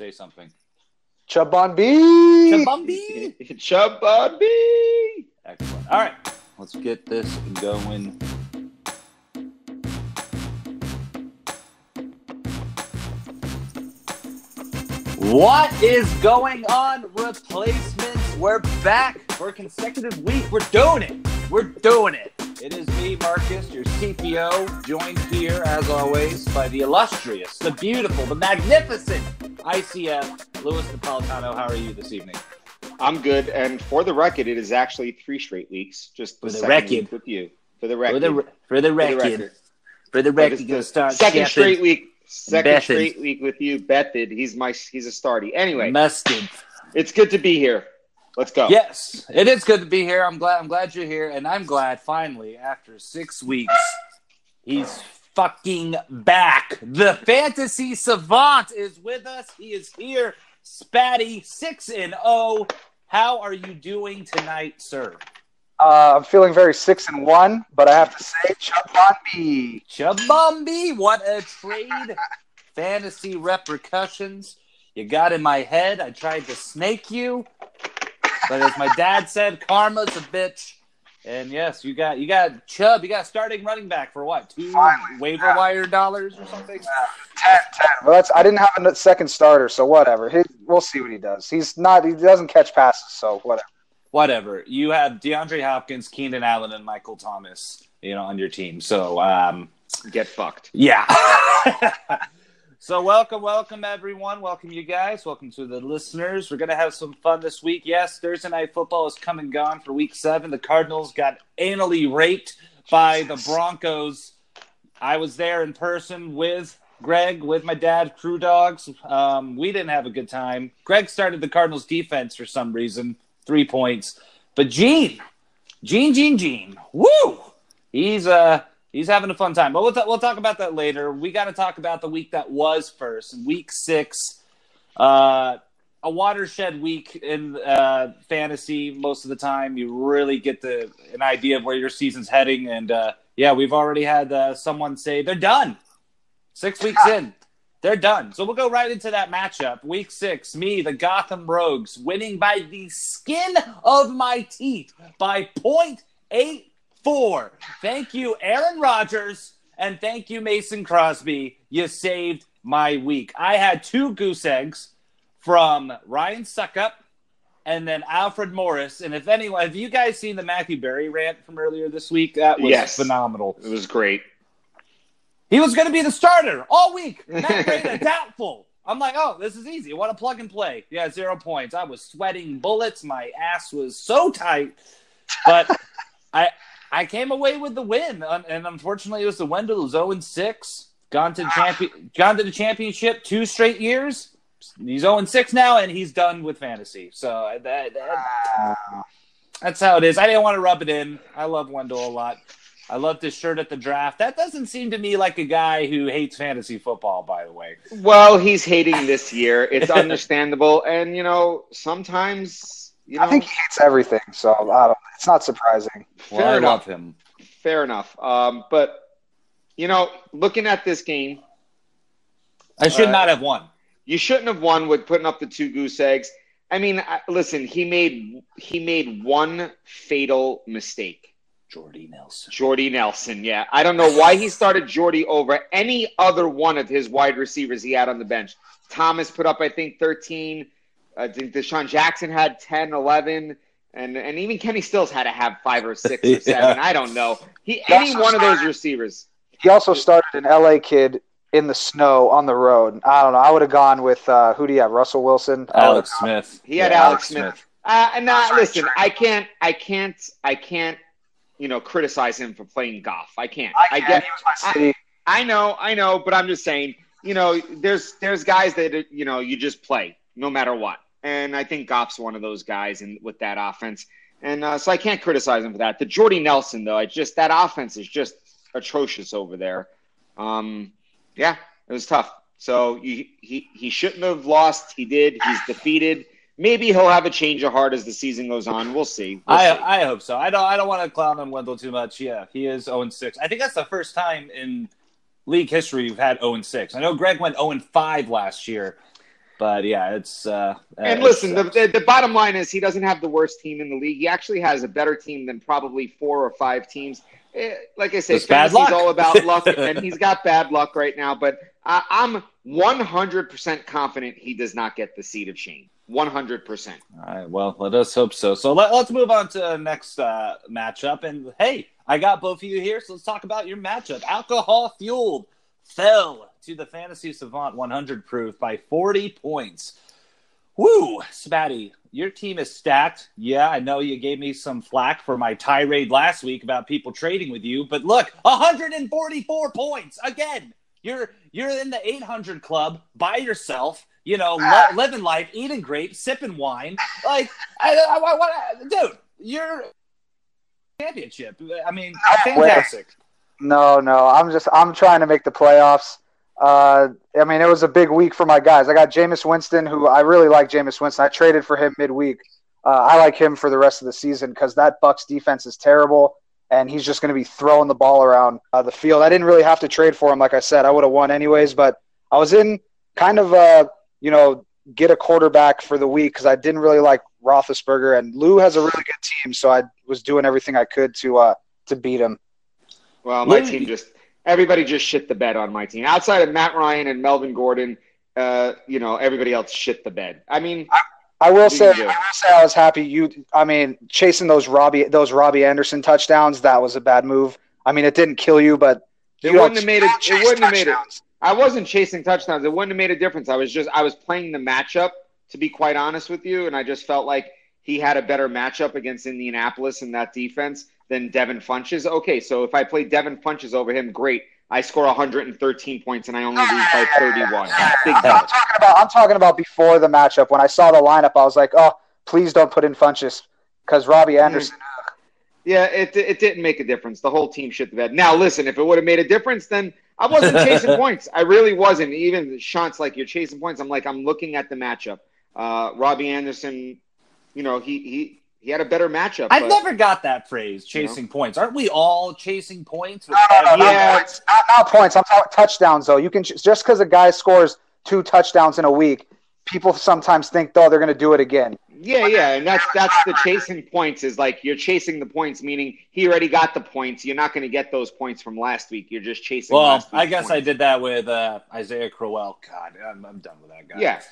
say something. Chabambi. Chabambi. Chabambi. Excellent. All right, let's get this going. What is going on, replacements? We're back for a consecutive week. We're doing it. We're doing it. It is me, Marcus, your CPO, joined here, as always, by the illustrious, the beautiful, the magnificent ICF, Louis Napolitano. How are you this evening? I'm good, and for the record, it is actually three straight weeks. Just the, For the second record. with you. For the record. For the, for the record. For the record, going the to start second straight week. Second Bethard. straight week with you, Bethard. He's my he's a starty. Anyway, Mustard. it's good to be here. Let's go. Yes, it is good to be here. I'm glad. I'm glad you're here, and I'm glad finally, after six weeks, he's fucking back. The fantasy savant is with us. He is here. Spatty six and zero. How are you doing tonight, sir? Uh, I'm feeling very six and one, but I have to say Chabambi. Chabumbi, what a trade! Fantasy repercussions. You got in my head. I tried to snake you, but as my dad said, karma's a bitch. And yes, you got you got Chubb. You got starting running back for what? Two Finally, waiver yeah. wire dollars or something. Ten, ten. Well, that's I didn't have a second starter, so whatever. He, we'll see what he does. He's not. He doesn't catch passes, so whatever. Whatever. You have DeAndre Hopkins, Keenan Allen, and Michael Thomas. You know, on your team. So um, Get fucked. Yeah. so welcome, welcome everyone. Welcome you guys. Welcome to the listeners. We're gonna have some fun this week. Yes, Thursday night football is come and gone for week seven. The Cardinals got anally raped by the Broncos. I was there in person with Greg, with my dad, crew dogs. Um, we didn't have a good time. Greg started the Cardinals defense for some reason, three points. But Gene, Gene, Gene, Gene, woo! He's uh he's having a fun time. But we'll, t- we'll talk about that later. We got to talk about the week that was first, week six. Uh, a watershed week in uh, fantasy. Most of the time, you really get the an idea of where your season's heading. And uh, yeah, we've already had uh, someone say they're done. Six weeks in, they're done. So we'll go right into that matchup. Week six, me, the Gotham Rogues, winning by the skin of my teeth by 0.84. Thank you, Aaron Rodgers, and thank you, Mason Crosby. You saved my week. I had two goose eggs from Ryan Succop and then Alfred Morris. And if anyone, have you guys seen the Matthew Berry rant from earlier this week? That was Yes. phenomenal. It was great. He was going to be the starter all week. Matt Breida, doubtful. I'm like, oh, this is easy. What a plug and play. Yeah, zero points. I was sweating bullets. My ass was so tight, but I came away with the win. And unfortunately, it was the Wendell who's 0 6. Gone to the gone to the championship two straight years. He's 0 6 now, and he's done with fantasy. So uh, that, that, that's how it is. I didn't want to rub it in. I love Wendell a lot. I loved his shirt at the draft. That doesn't seem to me like a guy who hates fantasy football, by the way. Well, he's hating this year. It's understandable, and you know sometimes you know I think he hates everything, so I don't. It's not surprising. Well, Fair I enough. love him. fair enough. Um, but you know, looking at this game, I should Uh, not have won. you shouldn't have won with putting up the two goose eggs. I mean, I, listen, he made he made one fatal mistake. Jordy Nelson. Jordy Nelson, yeah. I don't know why he started Jordy over any other one of his wide receivers he had on the bench. Thomas put up, I think, 13. I think DeSean Jackson had 10, 11. And, and even Kenny Stills had to have five or six or seven. Yeah. I don't know. He He any also one of those receivers. He also started an LA kid in the snow on the road. I don't know. I would have gone with uh, who do you have? Russell Wilson. I would've Alex Smith. He had Yeah, Alex Smith. Uh, and uh, listen, I can't, I can't, I can't, you know, criticize him for playing Goff. I can't. I, I get, He was my city. I know, I know, but I'm just saying, you know, there's there's guys that you know you just play no matter what, and I think Goff's one of those guys, and with that offense, and uh, so I can't criticize him for that. The Jordy Nelson though, I just that offense is just atrocious over there. Um, yeah, it was tough. So you, he he shouldn't have lost. He did. He's defeated. Maybe he'll have a change of heart as the season goes on. We'll see. We'll see. I I hope so. I don't I don't want to clown on Wendell too much. Yeah, he is 0 6. I think that's the first time in league history we've had 0 6. I know Greg went 0 5 last year. But yeah, it's uh, And it's- listen, the, the, the bottom line is he doesn't have the worst team in the league. He actually has a better team than probably four or five teams. Eh, Like I say, fantasy's all about luck, and he's got bad luck right now. But I, I'm 100% confident he does not get the seed of shame. 100%. All right, well, let us hope so. So let, us move on to the next uh, matchup. And hey, I got both of you here, so let's talk about your matchup. Alcohol Fueled fell to the Fantasy Savant 100 proof by 40 points. Woo, Spatty, your team is stacked. Yeah, I know you gave me some flack for my tirade last week about people trading with you, but look, 144 points again. You're you're in the 800 club by yourself. You know, ah. li- living life, eating grapes, sipping wine. Like, I, I, I, what- dude, you're championship. I mean, ah, fantastic. No, no. I'm just I'm trying to make the playoffs. Uh, I mean, it was a big week for my guys. I got Jameis Winston, who I really like. Jameis Winston. I traded for him midweek. Uh, I like him for the rest of the season because that Bucs defense is terrible, and he's just going to be throwing the ball around uh, the field. I didn't really have to trade for him, like I said. I would have won anyways, but I was in kind of uh, you know get a quarterback for the week because I didn't really like Roethlisberger, and Lou has a really good team, so I was doing everything I could to uh, to beat him. Well, my Lou- team just everybody just shit the bed on my team. Outside of Matt Ryan and Melvin Gordon, uh, you know, everybody else shit the bed. I mean, I will say, I will say, I was happy. You, I mean, chasing those Robbie, those Robbie Anderson touchdowns, that was a bad move. I mean, it didn't kill you, but It you don't- wouldn't have made it- it wouldn't have made it. I wasn't chasing touchdowns. It wouldn't have made a difference. I was just I was playing the matchup to be quite honest with you, and I just felt like he had a better matchup against Indianapolis in that defense than Devin Funchess. Okay, so if I play Devin Funchess over him, great. I score 113 points and I only lose by 31. Big I'm talking about. I'm talking about before the matchup. When I saw the lineup, I was like, oh, please don't put in Funchess because Robbie Anderson. Yeah, it it didn't make a difference. The whole team shit the bed. Now listen, if it would have made a difference, then I wasn't chasing points. I really wasn't. Even Sean's like you're chasing points. I'm like I'm looking at the matchup. Uh, Robbie Anderson, you know he he he had a better matchup. I've but- never got that phrase, chasing points. Aren't we all chasing points? No, no, no, Yeah. not points. Not, not points. I'm talking touchdowns, though. You can just because a guy scores two touchdowns in a week, people sometimes think, oh, they're going to do it again. Yeah, yeah, and that's that's the chasing points is like you're chasing the points, meaning he already got the points. You're not going to get those points from last week. You're just chasing. Well, last I week's guess I did that with uh, Isaiah Crowell. God, I'm, I'm done with that guy. Yeah,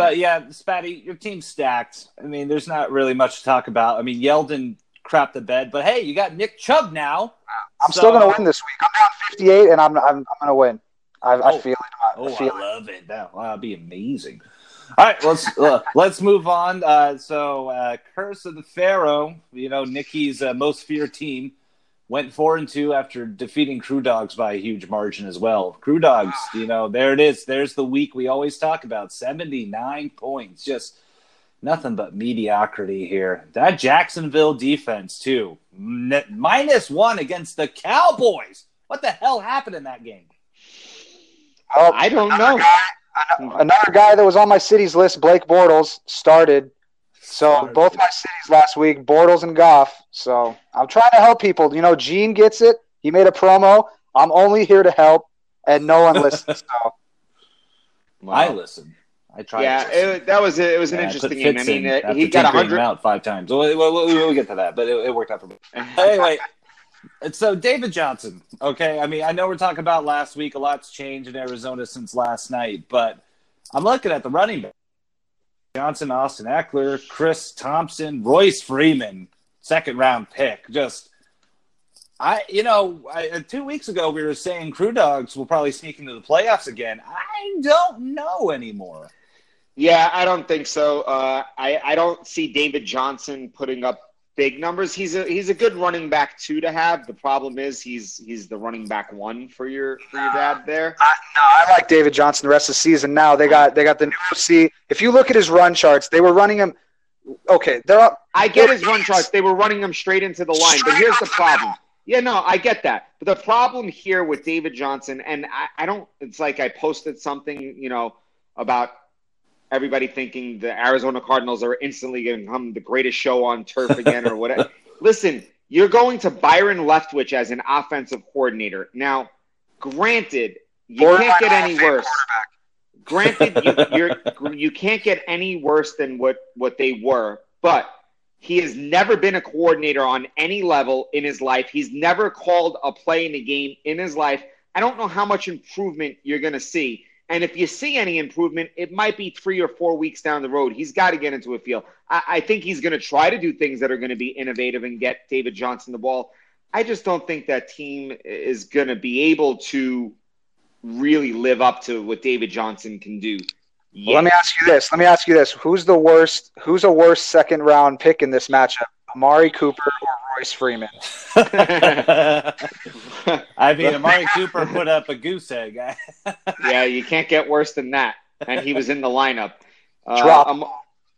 But yeah, Spatty, your team's stacked. I mean, there's not really much to talk about. I mean, Yeldon crapped the bed, but hey, you got Nick Chubb now. I'm So- still going to win this week. I'm down 58, and I'm I'm, I'm going to win. I, I Oh. feel it. I Oh, I it. love it. That, that'd be amazing. All right, let's uh, let's move on. Uh, so, uh, Curse of the Pharaoh, you know, Nikki's uh, most feared team, went four and two after defeating Crew Dogs by a huge margin as well. Crew Dogs, you know, there it is. There's the week we always talk about. Seventy nine points, just nothing but mediocrity here. That Jacksonville defense too, N- minus one against the Cowboys. What the hell happened in that game? Oh, I don't know. guy, another guy that was on my city's list, Blake Bortles, started. So both my cities last week, Bortles and Goff. So I'm trying to help people. You know, Gene gets it. He made a promo. I'm only here to help, and no one listens. So I listen. I try. Yeah, to it, that was it was an Yeah, interesting put game. I mean, in uh, he got a hundred. out five times. We'll, we'll, we'll, we'll get to that, but it, it worked out for me. Anyway, so David Johnson. Okay, I mean, I know we're talking about last week. A lot's changed in Arizona since last night, but I'm looking at the running back: Johnson, Austin Ekeler, Chris Thompson, Royce Freeman, second round pick. Just. I, you know, I, two weeks ago we were saying Crew Dogs will probably sneak into the playoffs again. I don't know anymore. Yeah, I don't think so. Uh, I I don't see David Johnson putting up big numbers. He's a he's a good running back two to have. The problem is he's he's the running back one for your for your dad there. I, no, I like David Johnson the rest of the season. Now they got they got the new OC. If you look at his run charts, they were running him. Okay, they're up. I get his run charts. They were running him straight into the line. But here's the the problem. Yeah, no, I get that. But the problem here with David Johnson, and I, I don't, it's like I posted something, you know, about everybody thinking the Arizona Cardinals are instantly going to become the greatest show on turf again or whatever. Listen, you're going to Byron Leftwich as an offensive coordinator. Now, granted, you can't get any worse. granted, you, you're you can't get any worse than what what they were, but he has never been a coordinator on any level in his life. He's never called a play in a game in his life. I don't know how much improvement you're going to see. And if you see any improvement, it might be three or four weeks down the road. He's got to get into a feel. I, I think he's going to try to do things that are going to be innovative and get David Johnson the ball. I just don't think that team is going to be able to really live up to what David Johnson can do. Well, let me ask you this. Let me ask you this. Who's the worst? Who's a worst second round pick in this matchup? Amari Cooper or Royce Freeman? I mean, Amari Cooper put up a goose egg. yeah, you can't get worse than that. And he was in the lineup. Uh, Drop. Um,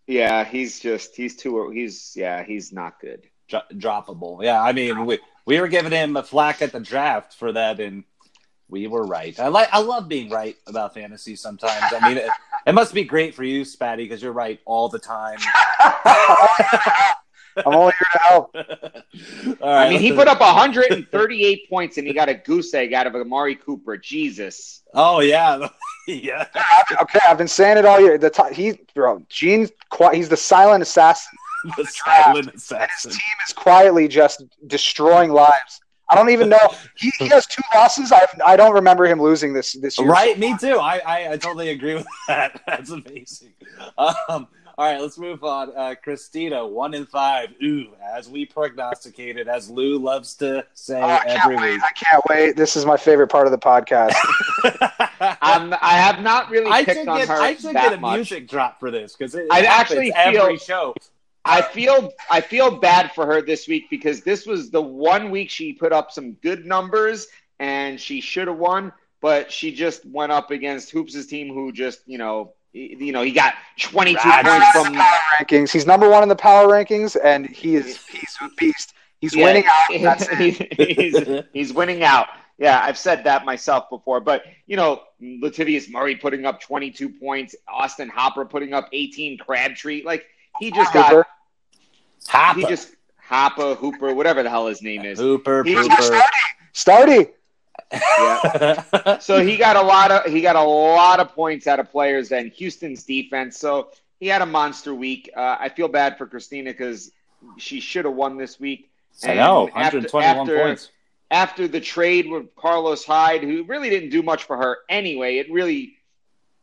yeah, he's just he's too he's yeah he's not good. Dro- droppable. Yeah, I mean we we were giving him a flack at the draft for that, and we were right. I like I love being right about fantasy sometimes. I mean, it, it must be great for you, Spatty, because you're right all the time. I'm only here to help. I mean, he put up 138 points and he got a goose egg out of Amari Cooper. Jesus. Oh yeah, yeah. Okay, I've been saying it all year. The t- he, bro, Gene's he's the silent assassin. the silent assassin. his team is quietly just destroying lives. I don't even know. He, he has two losses. I I don't remember him losing this this year. Right, me too. I, I, I totally agree with that. That's amazing. Um, all right, let's move on. Uh, Christina, one in five. Ooh, as we prognosticated, as Lou loves to say oh, every wait. week. I can't wait. This is my favorite part of the podcast. um, I have not really I picked should on get, her I should that get a much. music drop for this because it, I happens actually every feel- show. I feel I feel bad for her this week because this was the one week she put up some good numbers and she should have won, but she just went up against Hoops' team who just you know he- you know he got 22 Right. points from power rankings. He's number one in the power rankings, and he is he's a beast. He's Yeah, winning out. That's it. he's, he's, he's winning out. Yeah, I've said that myself before. But, you know, Latavius Murray putting up 22 points, Austin Hopper putting up 18, Crabtree. Like, he just got, Hooper. Hopper. he just, Hopper, Hooper, whatever the hell his name is. Hooper, He- Hooper. Starty. Yeah. So he got a lot of he got a lot of points out of players and Houston's defense. So he had a monster week. Uh, I feel bad for Christina because she should have won this week. I know, And after- after- points. after the trade with Carlos Hyde, who really didn't do much for her anyway, it really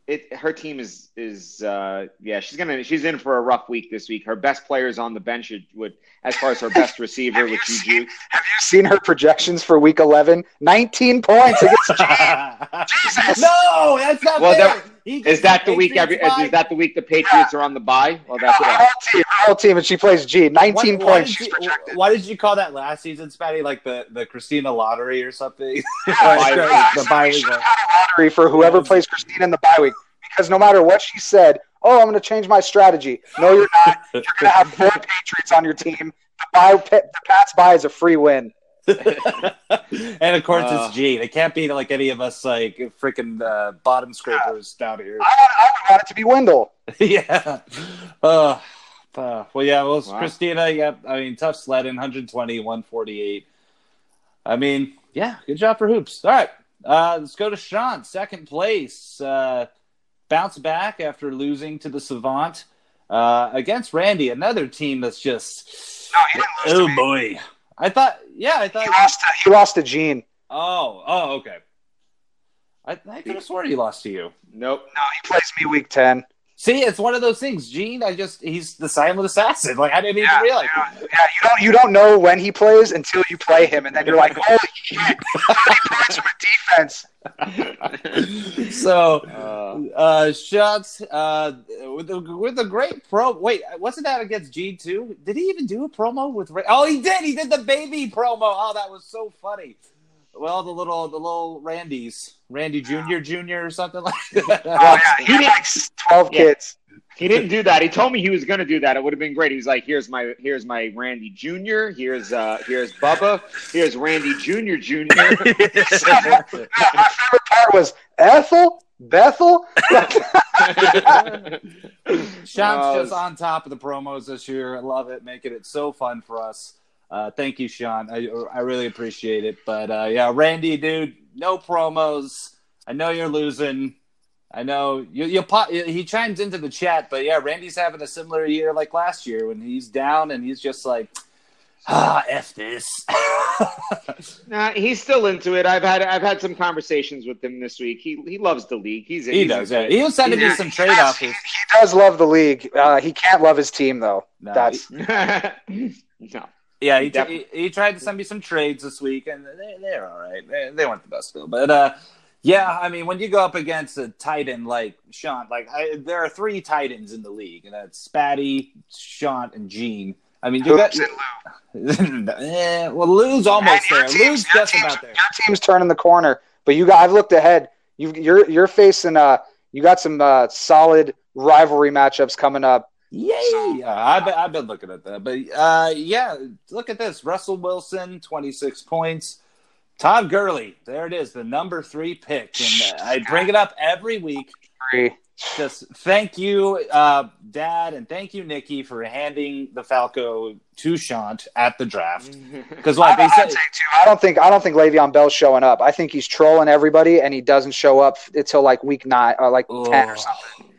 it her team is is uh yeah, she's gonna she's in for a rough week this week. Her best players on the bench would as far as her best receiver, with you do. Have you seen her projections for week 11? 19 points against Jesus. no, that's not Well, fair. that- He Is that said the week every Patriots is that the week the Patriots are on the bye? Well that's Her right. whole team, her whole team, and she plays G. 19 Why- why points did she's you- Why did you call that last season, Spatty? Like the, the Christina lottery or something? Uh, bye the week. bye We week should one. have had a lottery for whoever plays Christina in the bye week. Because no matter what she said, oh, I'm going to change my strategy. No, you're not. You're going to have four Patriots on your team. The, bye, the Pats bye is a free win. and of course, Uh. it's G. It can't be like any of us, like freaking uh, bottom scrapers down here. I want, I would want it to be Wendell. yeah. Uh, uh, well, yeah. Well, Wow. Christina. Yeah. I mean, tough sledding. 120, 148. I mean, yeah. Good job for hoops. All right. Uh, let's go to Sean, second place. Uh, bounce back after losing to the Savant uh, against Randy, another team that's just. No, he didn't lose to Oh me. boy. I thought. Yeah, I thought. He lost to, he lost to Gene. Oh. Oh. Okay. I, I could have sworn he lost to you. Nope. No, he plays me week 10. See, it's one of those things. Gene, I just he's the silent assassin. Like I didn't even realize. Yeah, you don't you don't know when he plays until you play him, and then you're like, holy shit, 30 points from a defense. so Uh, uh shots uh with the with the great pro wait wasn't that against Gene too? Did he even do a promo with Ra- Oh he did, he did the baby promo. Oh that was so funny. Well the little the little Randy's Randy Jr. Jr. or something like that. Oh, yeah, he He had like 12 Yeah. kids. he didn't do that. He told me he was going to do that. It would have been great. He was like, "Here's my here's my Randy Jr. Here's uh here's Bubba. Here's Randy Jr. Jr." my favorite part was Ethel, Bethel. Sean's just on top of the promos this year. I love it, making it so fun for us. Uh, thank you, Sean. I, I really appreciate it. But uh, yeah, Randy, dude, no promos. I know you're losing. I know you. You pop, he chimes into the chat, but yeah, Randy's having a similar year like last year when he's down and he's just like, ah, f this. nah, he's still into it. I've had I've had some conversations with him this week. He he loves the league. He's he he's does. Yeah. He was sending me some trade does- offers. He does love the league. Uh, he can't love his team though. No, That's no. Yeah, he, he, he tried to send me some trades this week, and they, they're all right. They, they weren't the best though, but uh, yeah, I mean, when you go up against a Titan like Sean, like I, there are three Titans in the league, and that's Spatty, Sean, and Gene. I mean, you got eh, well, Lou's almost Man, there. team's- Lou's just team's- about there. Your team's turning the corner, but you got. I've looked ahead. You you're you're facing. Uh, you got some uh, solid rivalry matchups coming up. Yay! Uh, I've, been, I've been looking at that. But uh, yeah, look at this. Russell Wilson, 26 points. Todd Gurley, there it is, the number three pick. And uh, I bring it up every week. Just thank you, uh, Dad, and thank you, Nikki, for handing the Falco to Shant at the draft. Because I, they I'd said, say. I don't think I don't think Le'Veon Bell's showing up. I think he's trolling everybody, and he doesn't show up until like week nine or like ten or something.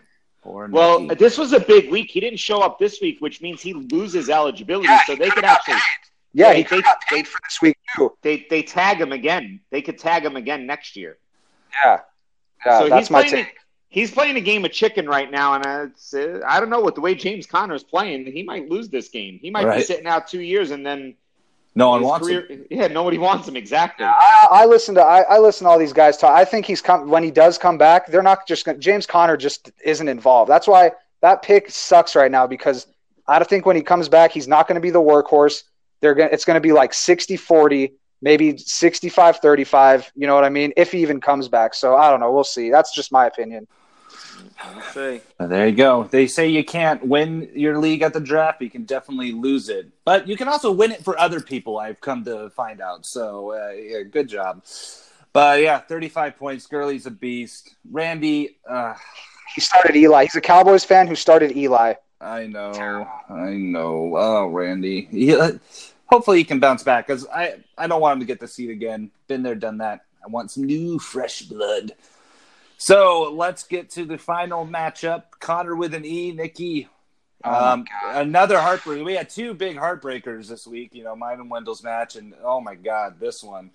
Poor Well, Nikki. this was a big week. He didn't show up this week, which means he loses eligibility. Yeah, so he they could've could got actually Yeah, Yeah, he they- could got paid for this week too. they they tag him again. They could tag him again next year. Yeah, yeah, so that's he's my playing. take. He's playing a game of chicken right now, and it's, uh, I don't know what the way James Conner's playing. He might lose this game. He might be sitting out two years, and then no one wants career, him. Yeah, nobody wants him exactly. I, I listen to I, I listen to all these guys talk. I think he's come when he does come back. They're not just gonna, James Conner just isn't involved. That's why that pick sucks right now because I don't think when he comes back he's not going to be the workhorse. They're going to it's going to be like 60-40, maybe 65-35, you know what I mean? If he even comes back. So I don't know, we'll see. That's just my opinion. We'll see. Well, there you go. They say you can't win your league at the draft, but you can definitely lose it. But you can also win it for other people. I've come to find out. So uh, yeah, good job. But yeah, 35 points. Gurley's a beast. Randy, uh, He started Eli. He's a Cowboys fan who started Eli. I know, I know. Oh, Randy. He, uh, hopefully he can bounce back because I, I don't want him to get the seat again. Been there, done that. I want some new, fresh blood. So let's get to the final matchup. Connor with an E, Nikki. Oh Um, another heartbreaker. We had two big heartbreakers this week. You know, mine and Wendell's match, and oh my god, this one.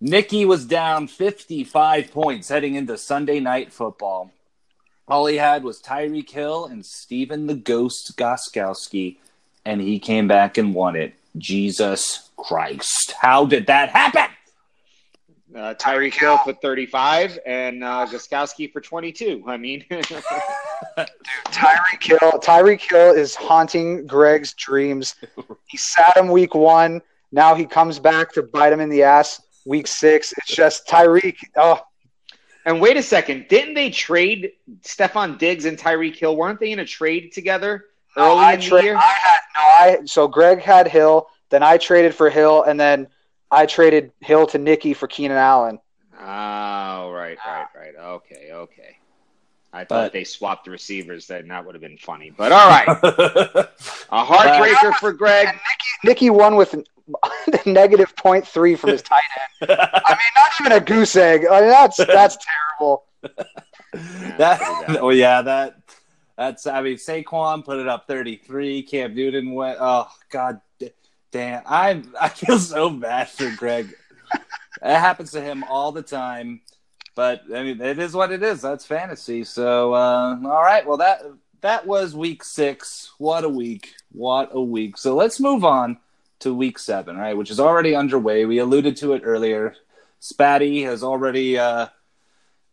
Nikki was down 55 points heading into Sunday night football. All he had was Tyreek Hill and Stephen the Ghost Gostkowski, and he came back and won it. Jesus Christ. How did that happen? Uh, Tyreek Hill for 35 and uh, Gostkowski for 22. I mean, Tyreek Hill. Tyreek Hill is haunting Greg's dreams. He sat him week one. Now he comes back to bite him in the ass week six. It's just Tyreek. Oh, and wait a second. Didn't they trade Stefon Diggs and Tyreek Hill? Weren't they in a trade together early I in the year? I had no. I so Greg had Hill. Then I traded for Hill, and then I traded Hill to Nikki for Keenan Allen. Oh, right, ah. right, right. Okay, okay. I thought But- they swapped the receivers. Then that would have been funny. But all right, a heartbreaker for Greg. Nikki won with negative point three from his tight end. I mean, not even a goose egg. I mean, that's that's terrible. that, oh yeah, that that's. I mean, Saquon put it up thirty three. Cam Newton went. Oh God, I I feel so bad for Greg. It happens to him all the time, but I mean, it is what it is. That's fantasy. So, uh, all right. Well, that that was week six. What a week! What a week! So let's move on to week seven, right? Which is already underway. We alluded to it earlier. Spatty has already. Uh,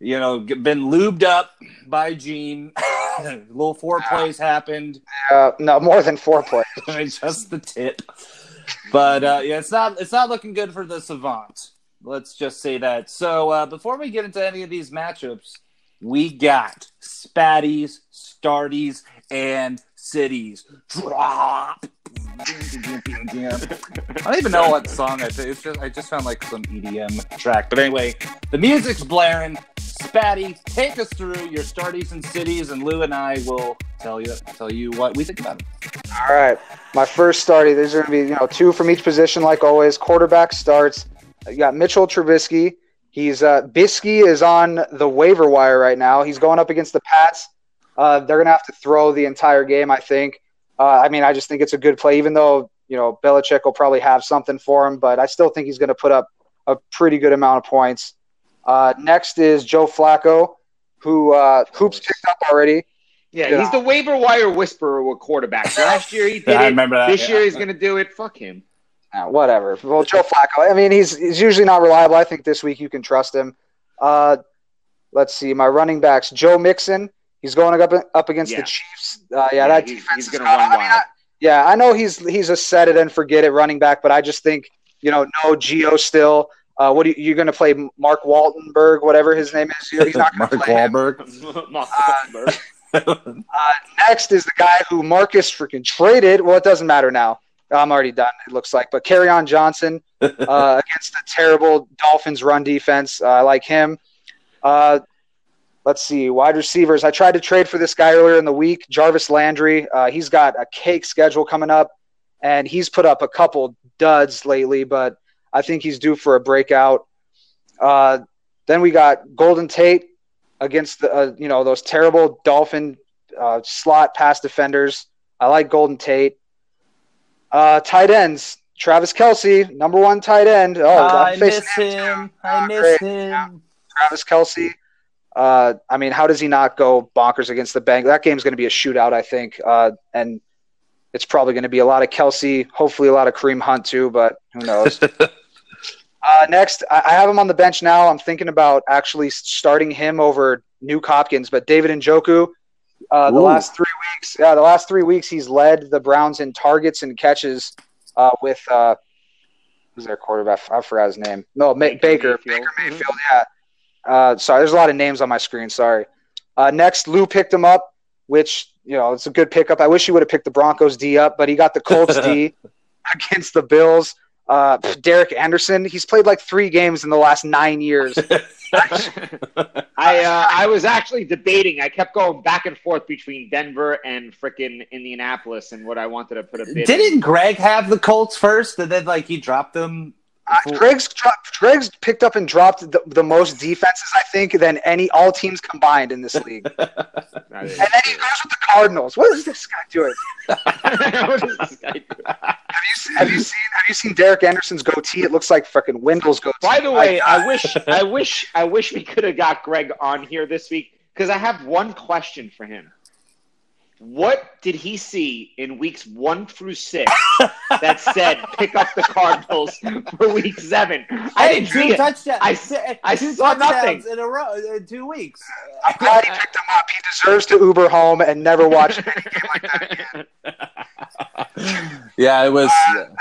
you know, been lubed up by Gene. Little foreplays happened. Uh, no, more than four plays. Just the tip. But uh, yeah, it's not it's not looking good for the Savant. Let's just say that. So uh, before we get into any of these matchups, we got Spatties, Starties, and Cities. Drop. I don't even know what song I. It's just I just found like some EDM track. But anyway, the music's blaring. Spatty, take us through your starties and cities, and Lou and I will tell you tell you what we think about it. All right, my first starting. There's going to be you know two from each position, like always. Quarterback starts. You got Mitchell Trubisky. He's uh, Biskey is on the waiver wire right now. He's going up against the Pats. Uh, they're gonna have to throw the entire game, I think. Uh, I mean, I just think it's a good play, even though you know Belichick will probably have something for him, but I still think he's gonna put up a pretty good amount of points. Uh, next is Joe Flacco, who uh, hoops picked up already. Yeah, Yeah. he's the waiver wire whisperer with quarterbacks. Last year he did I it. remember that, This yeah. year he's going to do it. Fuck him. Uh, whatever. Well, Joe Flacco. I mean, he's he's usually not reliable. I think this week you can trust him. Uh, let's see. My running backs: Joe Mixon. He's going up up against Yeah. the Chiefs. Uh, yeah, that he's, defense he's is going to not- run I mean, wild. I- yeah, I know he's he's a set it and forget it running back, but I just think you know no Geo still. Uh, what are you, you're going to play Mark Waltenberg, whatever his name is? He's not going Mark to play. Wahlberg. Mark Wahlberg. Uh, next is the guy who Marcus freaking traded. Well, it doesn't matter now. I'm already done. It looks like, but Kerryon Johnson uh, against the terrible Dolphins run defense. Uh, I like him. Uh, let's see, wide receivers. I tried to trade for this guy earlier in the week, Jarvis Landry. Uh, he's got a cake schedule coming up, and he's put up a couple duds lately, but I think he's due for a breakout. Uh, then we got Golden Tate against the uh, you know those terrible Dolphin uh, slot pass defenders. I like Golden Tate. Uh, tight ends. Travis Kelce, number one tight end. Oh, I I'm facing miss him him. Oh, I miss great. him. Travis Kelce. Uh, I mean, how does he not go bonkers against the Bengals? That game's going to be a shootout, I think, uh, and it's probably going to be a lot of Kelce, hopefully a lot of Kareem Hunt too, but who knows? uh, next, I, I have him on the bench now. I'm thinking about actually starting him over Nuk Hopkins, but David Njoku, uh, the Ooh. last three weeks, yeah, the last three weeks, he's led the Browns in targets and catches uh, with uh, who's their quarterback? I forgot his name. No, Ma- Baker. Mayfield. Baker Mayfield. Yeah. Uh, sorry, there's a lot of names on my screen. Sorry. Uh, next, Lou picked him up, which you know it's a good pickup. I wish he would have picked the Broncos D up, but he got the Colts D against the Bills. Uh, Derek Anderson, he's played like three games in the last nine years. I uh, I was actually debating. I kept going back and forth between Denver and frickin' Indianapolis and what I wanted to put a bid. Didn't Greg have the Colts first, and then like he dropped them? Uh, Greg's dropped, Greg's picked up and dropped the, the most defenses I think than any all teams combined in this league. and then he goes with the Cardinals. What is this guy doing? This guy doing? Have you seen, have you seen have you seen Derek Anderson's goatee? It looks like fucking Wendell's goatee. By the way, God. I wish I wish I wish we could have got Greg on here this week because I have one question for him. What did he see in weeks one through six that said pick up the Cardinals for week seven? I Hey, didn't two see it. touchdowns. I- I, I two saw nothing. in a row in two weeks. I'm glad he picked him up. He deserves to Uber home and never watch any game like that again. yeah, it was.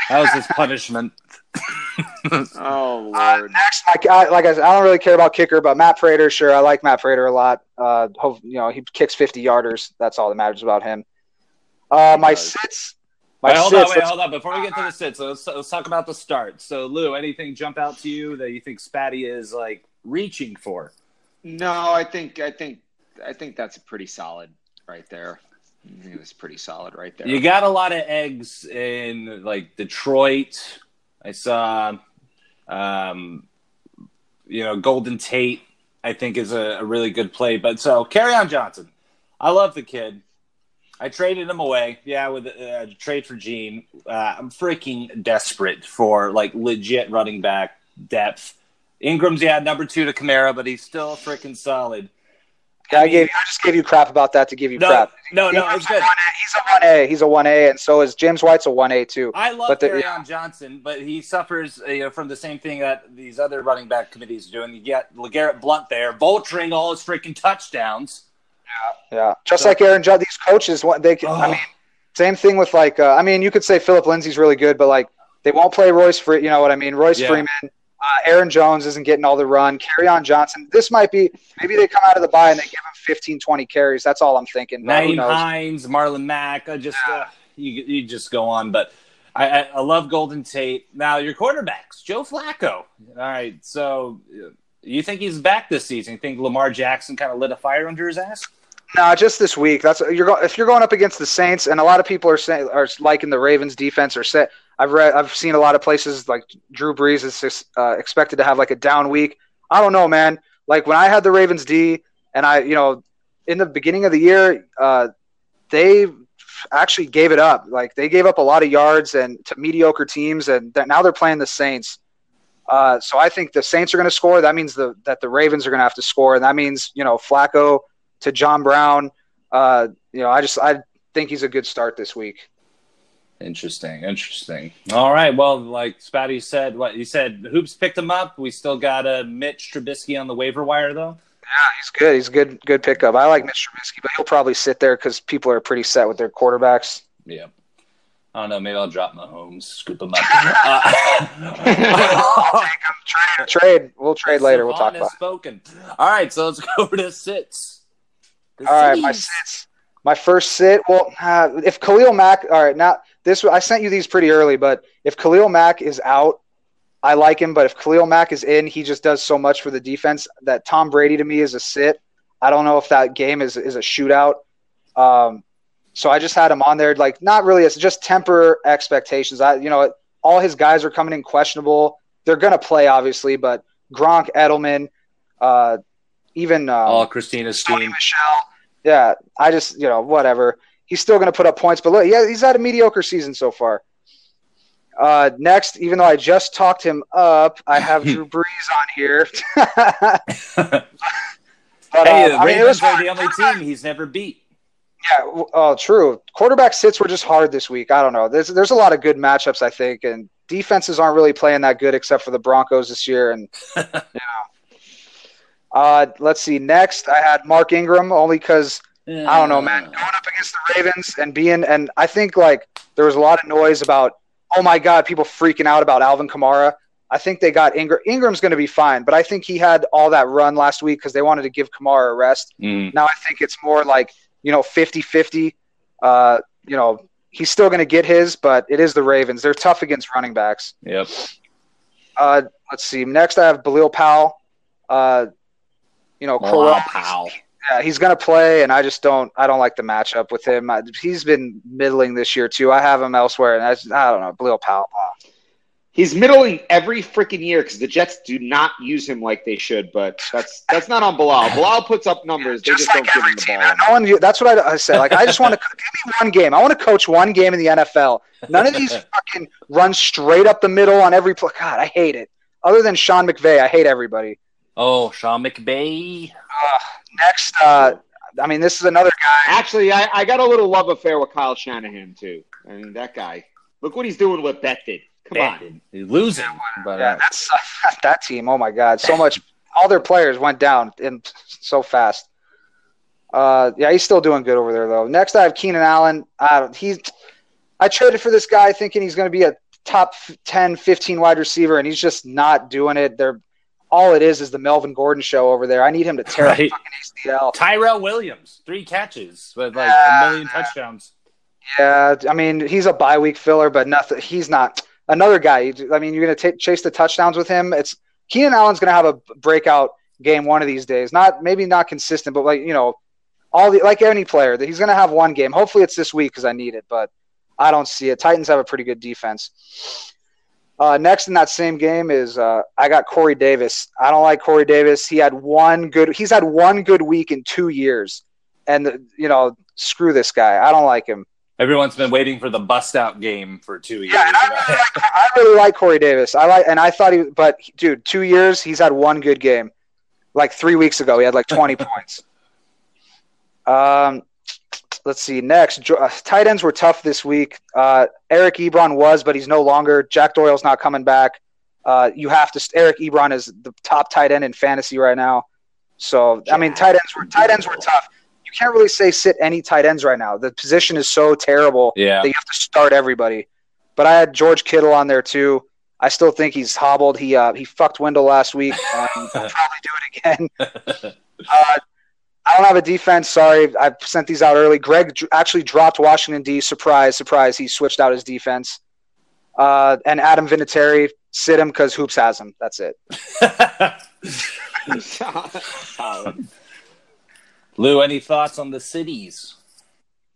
that was his punishment. oh Uh, lord! next, like, I, like I said, I don't really care about kicker, but Matt Prater, sure, I like Matt Prater a lot. Uh, hope, you know, he kicks 50 yarders. That's all that matters about him. Uh, my does. sits. My Wait, hold sits. on, wait, hold on. Before we get to the sit, so let's, let's talk about the start. So, Lou, anything jump out to you that you think Spatty is like reaching for? No, I think I think I think that's pretty solid right there. It was pretty solid right there. You got a lot of eggs in like Detroit. I saw, um, you know, Golden Tate. I think is a, a really good play. But so Kerryon Johnson. I love the kid. I traded him away. Yeah, with a uh, trade for Gene. Uh, I'm freaking desperate for like legit running back depth. Ingram's yeah number two to Kamara, but he's still freaking solid. Yeah, I gave. I just gave you crap about that to give you No, crap. no, no, Ingram's it's good. 1A. He's a one A. He's a one A, and so is James White's a one A too. I love But the- Kerryon Johnson, but he suffers uh, you know, from the same thing that these other running back committees are doing. You get LeGarrette Blunt there, vulturing all his freaking touchdowns. Yeah, yeah. just So- like Aaron Judge, these coaches they. Can, I Oh. mean, same thing with like. Uh, I mean, you could say Philip Lindsay's really good, but like they won't play Royce. Free, you know what I mean? Royce Yeah. Freeman, uh, Aaron Jones isn't getting all the run. Kerryon Johnson. This might be maybe they come out of the bye and they give him 15, 20 carries. That's all I'm thinking. Nyheim? Hines, Marlon Mack. I just uh, you you just go on, but I, I, I love Golden Tate. Now your quarterbacks, Joe Flacco. All right, so uh, you think he's back this season? You think Lamar Jackson kind of lit a fire under his ass? No, just this week. That's you're go, if you're going up against the Saints, and a lot of people are saying are liking the Ravens defense or set. I've read, I've seen a lot of places like Drew Brees is uh, expected to have like a down week. I don't know, man. Like when I had the Ravens D, and I, you know, in the beginning of the year, uh, they actually gave it up. Like they gave up a lot of yards and to mediocre teams, and now they're playing the Saints. Uh, so I think the Saints are going to score. That means the, that the Ravens are going to have to score, and that means you know Flacco to John Brown. Uh, you know, I just I think he's a good start this week. Interesting, interesting. All right, well, like Spatty said, what he said, Hoops picked him up. We still got a Mitch Trubisky on the waiver wire, though. Yeah, he's good. He's a good, good pickup. I like Mitch Trubisky, but he'll probably sit there because people are pretty set with their quarterbacks. Yeah. I don't know. Maybe I'll drop Mahomes, scoop him up. uh, I'll take him. Trade, trade. We'll trade later. We'll talk about. Spoken. All right, so let's go to sits. The all right, my sits. My first sit. Well, uh, if Khalil Mack. All right, now this. I sent you these pretty early, but if Khalil Mack is out, I like him. But if Khalil Mack is in, he just does so much for the defense that Tom Brady to me is a sit. I don't know if that game is is a shootout. Um, so I just had him on there, like not really. It's just temper expectations. I, you know, all his guys are coming in questionable. They're gonna play, obviously, but Gronk, Edelman, uh, even um, all Christina's team, Michel. Yeah, I just you know whatever. He's still gonna put up points, but look, yeah, he's had a mediocre season so far. Uh, next, even though I just talked him up, I have Drew Brees on here. but, hey, the uh, Ravens I mean, are the only team he's never beat. Yeah, oh, true. Quarterback sits were just hard this week. I don't know. There's there's a lot of good matchups, I think, and defenses aren't really playing that good except for the Broncos this year. And you know, uh, let's see. Next, I had Mark Ingram only because I don't know, man. Going up against the Ravens and being, and I think like there was a lot of noise about, oh my God, people freaking out about Alvin Kamara. I think they got Ingram. Ingram's going to be fine, but I think he had all that run last week because they wanted to give Kamara a rest. Mm. Now I think it's more like you know, 50 50. Uh, you know, he's still going to get his, but it is the Ravens. They're tough against running backs. Yep. Uh, let's see. Next, I have Bilal Powell. Uh, you know, Bilal Powell. Yeah, he's going to play, and I just don't. I don't like the matchup with him. I, he's been middling this year too. I have him elsewhere, and I, just, I don't know. Bilal Powell. He's middling every freaking year because the Jets do not use him like they should. But that's that's not on Bilal. Bilal puts up numbers. They just, just like don't give him the team. ball. No one, that's what I, I said. Like I just want to give me one game. I want to coach one game in the NFL. None of these fucking run straight up the middle on every play. God, I hate it. Other than Sean McVay, I hate everybody. Oh, Sean McVay. Uh, next, uh, I mean, this is another guy. Actually, I, I got a little love affair with Kyle Shanahan too. I mean, that guy. Look what he's doing with Betfit. Come on, he's losing. But, yeah, uh, that's uh, that team. Oh my God, so much. all their players went down in so fast. Uh, yeah, he's still doing good over there though. Next, I have Keenan Allen. Uh, he's I traded for this guy thinking he's going to be a top 10, 15 wide receiver, and he's just not doing it. They're all it is is the Melvin Gordon show over there. I need him to tear right. fucking ACL. Tyrell Williams, three catches with like yeah, a million touchdowns. Yeah, I mean he's a bye week filler, but nothing. He's not another guy. I mean, you're going to chase the touchdowns with him. It's Keenan Allen's going to have a breakout game one of these days. Not maybe not consistent, but like you know, all the like any player that he's going to have one game. Hopefully, it's this week because I need it, but I don't see it. Titans have a pretty good defense. Uh, next in that same game is uh, I got Corey Davis. I don't like Corey Davis. He had one good. He's had one good week in two years, and you know, screw this guy. I don't like him. Everyone's been waiting for the bust out game for two years. Yeah, I, really like, I really like Corey Davis. I like, and I thought he, but dude, two years he's had one good game. Like three weeks ago, he had like twenty points. Um, let's see. Next, uh, tight ends were tough this week. Uh, Eric Ebron was, but he's no longer. Jack Doyle's not coming back. Uh, you have to. Eric Ebron is the top tight end in fantasy right now. So I mean, tight ends were tight ends were tough you can't really say sit any tight ends right now. The position is so terrible yeah. that you have to start everybody. But I had George Kittle on there too. I still think he's hobbled. He uh, he fucked Wendell last week. Um, he'll probably do it again. uh, I don't have a defense. Sorry, I sent these out early. Greg actually dropped Washington D. Surprise, surprise. He switched out his defense. Uh, and Adam Vinatieri, sit him because Hoops has him. That's it. Lou, any thoughts on the cities?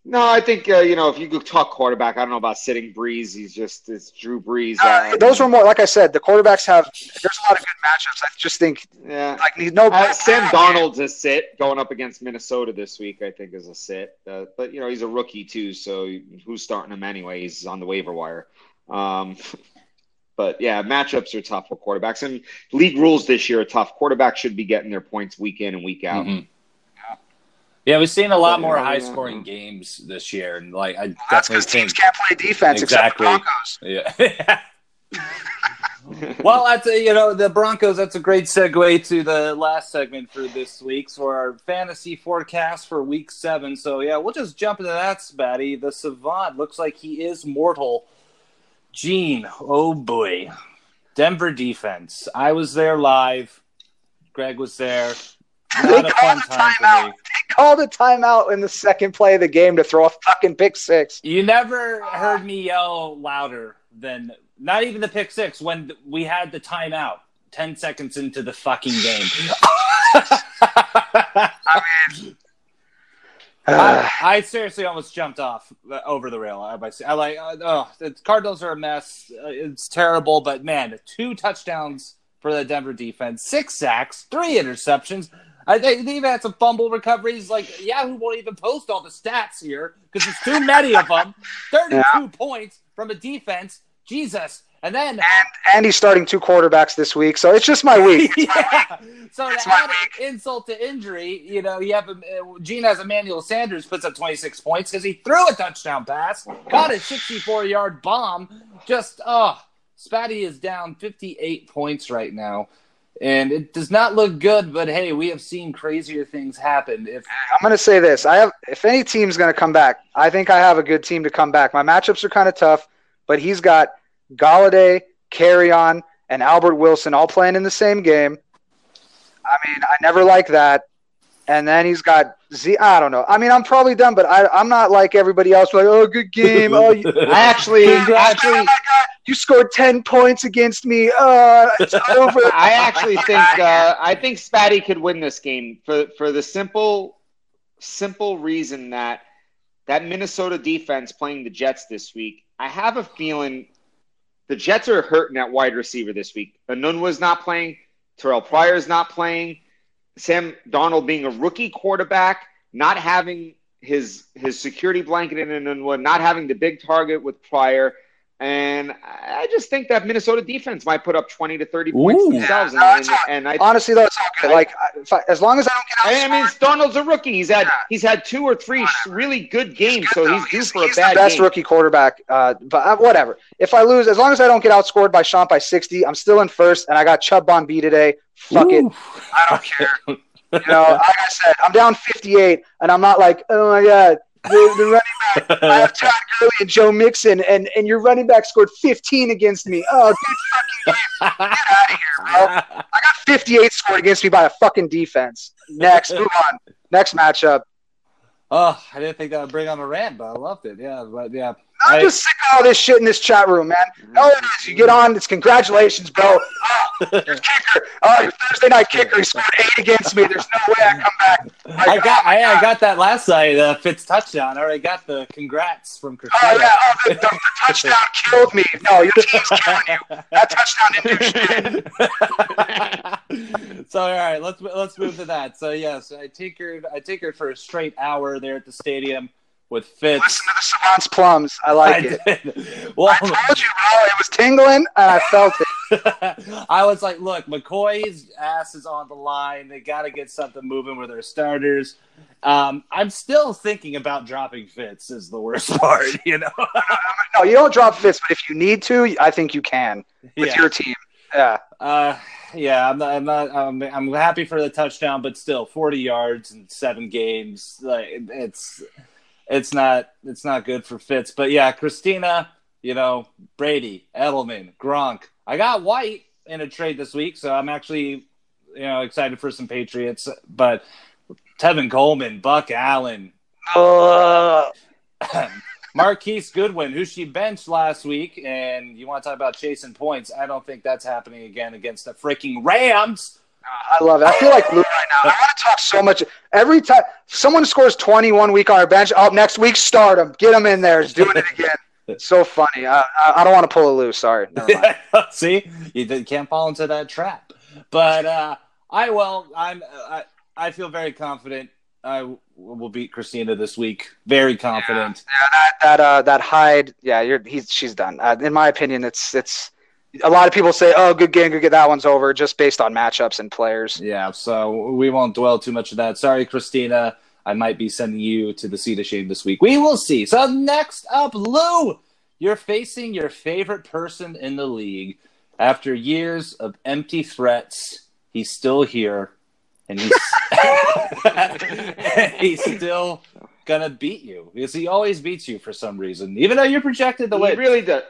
No, I think uh, you know if you could talk quarterback, I don't know about sitting Brees. He's just it's Drew Brees. Uh, those were more like I said. The quarterbacks have there's a lot of good matchups. I just think yeah. like no. Uh, Sam Darnold's a sit going up against Minnesota this week. I think is a sit, uh, but you know he's a rookie too, so who's starting him anyway? He's on the waiver wire. Um, but yeah, matchups are tough for quarterbacks, and league rules this year are tough. Quarterbacks should be getting their points week in and week out. Mm-hmm. Yeah, we've seen a lot more high scoring games this year, and like I that's because teams can't play defense exactly. except Yeah. well, that's a, you know the Broncos. That's a great segue to the last segment for this week for our fantasy forecast for Week Seven. So yeah, we'll just jump into that, Spatty. The Savant looks like he is mortal. Gene, oh boy, Denver defense. I was there live. Greg was there. Not they a fun time for me. Called a timeout in the second play of the game to throw a fucking pick six. You never heard me yell louder than not even the pick six when we had the timeout 10 seconds into the fucking game. I mean, I, I, seriously almost jumped off over the rail. I, I like, uh, oh, the Cardinals are a mess. Uh, it's terrible, but man, two touchdowns for the Denver defense, six sacks, three interceptions. I, they, they even had some fumble recoveries. Like Yahoo won't even post all the stats here because there's too many of them. Thirty-two yeah. points from a defense. Jesus. And then and, and he's starting two quarterbacks this week, so it's just my week. yeah. So to add insult to injury, you know, you have a, uh, Gene has Emmanuel Sanders puts up 26 points because he threw a touchdown pass, caught a 64 yard bomb. Just oh, Spatty is down 58 points right now and it does not look good. But hey, we have seen crazier things happen. If I'm going to say this, I have if any team's going to come back, I think I have a good team to come back. My matchups are kind of tough, but he's got Golladay, Kerryon, and Albert Wilson all playing in the same game. I mean, I never like that. And then he's got Z. I don't know. I mean, I'm probably done, but I, I'm not like everybody else. Like, oh, good game. Oh, you, I actually, actually, oh you scored ten points against me. Uh, it's over. I actually think, uh, I think Spatty could win this game for for the simple, simple reason that that Minnesota defense playing the Jets this week. I have a feeling the Jets are hurting at wide receiver this week. was not playing. Terrell Pryor's not playing. Sam Darnold being a rookie quarterback, not having his his security blanket in Enunwa, not having the big target with Pryor. And I just think that Minnesota defense might put up twenty to thirty points Ooh, themselves. Yeah. And, and, and, I, honestly, though, it's all good. Like, I, as long as I don't get. I mean, Darnold's a rookie. He's had yeah. he's had two or three really good games, he's good, so he's due for he's a bad. the best game. rookie quarterback. Uh, but uh, whatever. If I lose, as long as I don't get outscored by Sean by sixty, I'm still in first, and I got Chubb on B today. Fuck Ooh. it, I don't care. you know, like I said, I'm down 58, and I'm not like, oh my god, the, the running back. I have Todd Gurley and Joe Mixon, and, and your running back scored 15 against me. Oh, good fucking game. Get out of here, bro. I got 58 scored against me by a fucking defense. Next, move on. Next matchup. Oh, I didn't think that would bring on a rant, but I loved it. Yeah, but yeah. I'm I, just sick of all this shit in this chat room, man. Oh, it is. You get on, it's congratulations, bro. Oh, your kicker. Oh, your Thursday night kicker. He scored eight against me. There's no way I come back. My I got, I, I, got that last night. Uh, Fitz touchdown. I already got the congrats from Christina. Oh yeah, oh, the, the, the touchdown killed me. No, your team's killing you. That touchdown didn't do shit. so all right, let's let's move to that. So yes, I tinkered. I tinkered for a straight hour there at the stadium with Fitz. Listen to the Savant's plums. I like I it. Well, I told you, bro. It was tingling, and I felt it. I was like, look, McCoy's ass is on the line. They got to get something moving with their starters. Um, I'm still thinking about dropping Fitz. Is the worst part, you know? no, you don't drop Fitz, but if you need to, I think you can with yeah. your team. Yeah. Uh, yeah, I'm not, I'm not. I'm, I'm happy for the touchdown, but still, 40 yards in seven games. Like it's it's not it's not good for Fitz. But yeah, Christina, you know, Brady, Edelman, Gronk. I got White in a trade this week, so I'm actually you know excited for some Patriots. But Tevin Coleman, Buck Allen, uh. Marquise Goodwin, who she benched last week, and you want to talk about chasing points? I don't think that's happening again against the freaking Rams. I love it. I feel like Lou right now. I want to talk so much. Every time someone scores 20 one week on our bench, oh, next week start him. Get him in there. He's doing it again. It's so funny. I, I, don't want to pull a Lou. Sorry. See, you can't fall into that trap. But uh, I well, I'm I, I feel very confident. I will beat Christina this week. Very confident. Yeah, that that, uh, that Hyde. Yeah, you're he's she's done. Uh, in my opinion, it's it's a lot of people say, "Oh, good game, good get that one's over," just based on matchups and players. Yeah, so we won't dwell too much of that. Sorry, Christina. I might be sending you to the seat of shame this week. We will see. So next up, Lou, you're facing your favorite person in the league. After years of empty threats, he's still here, and he's he's still gonna beat you because he always beats you for some reason, even though you're projected the way. He way. really does.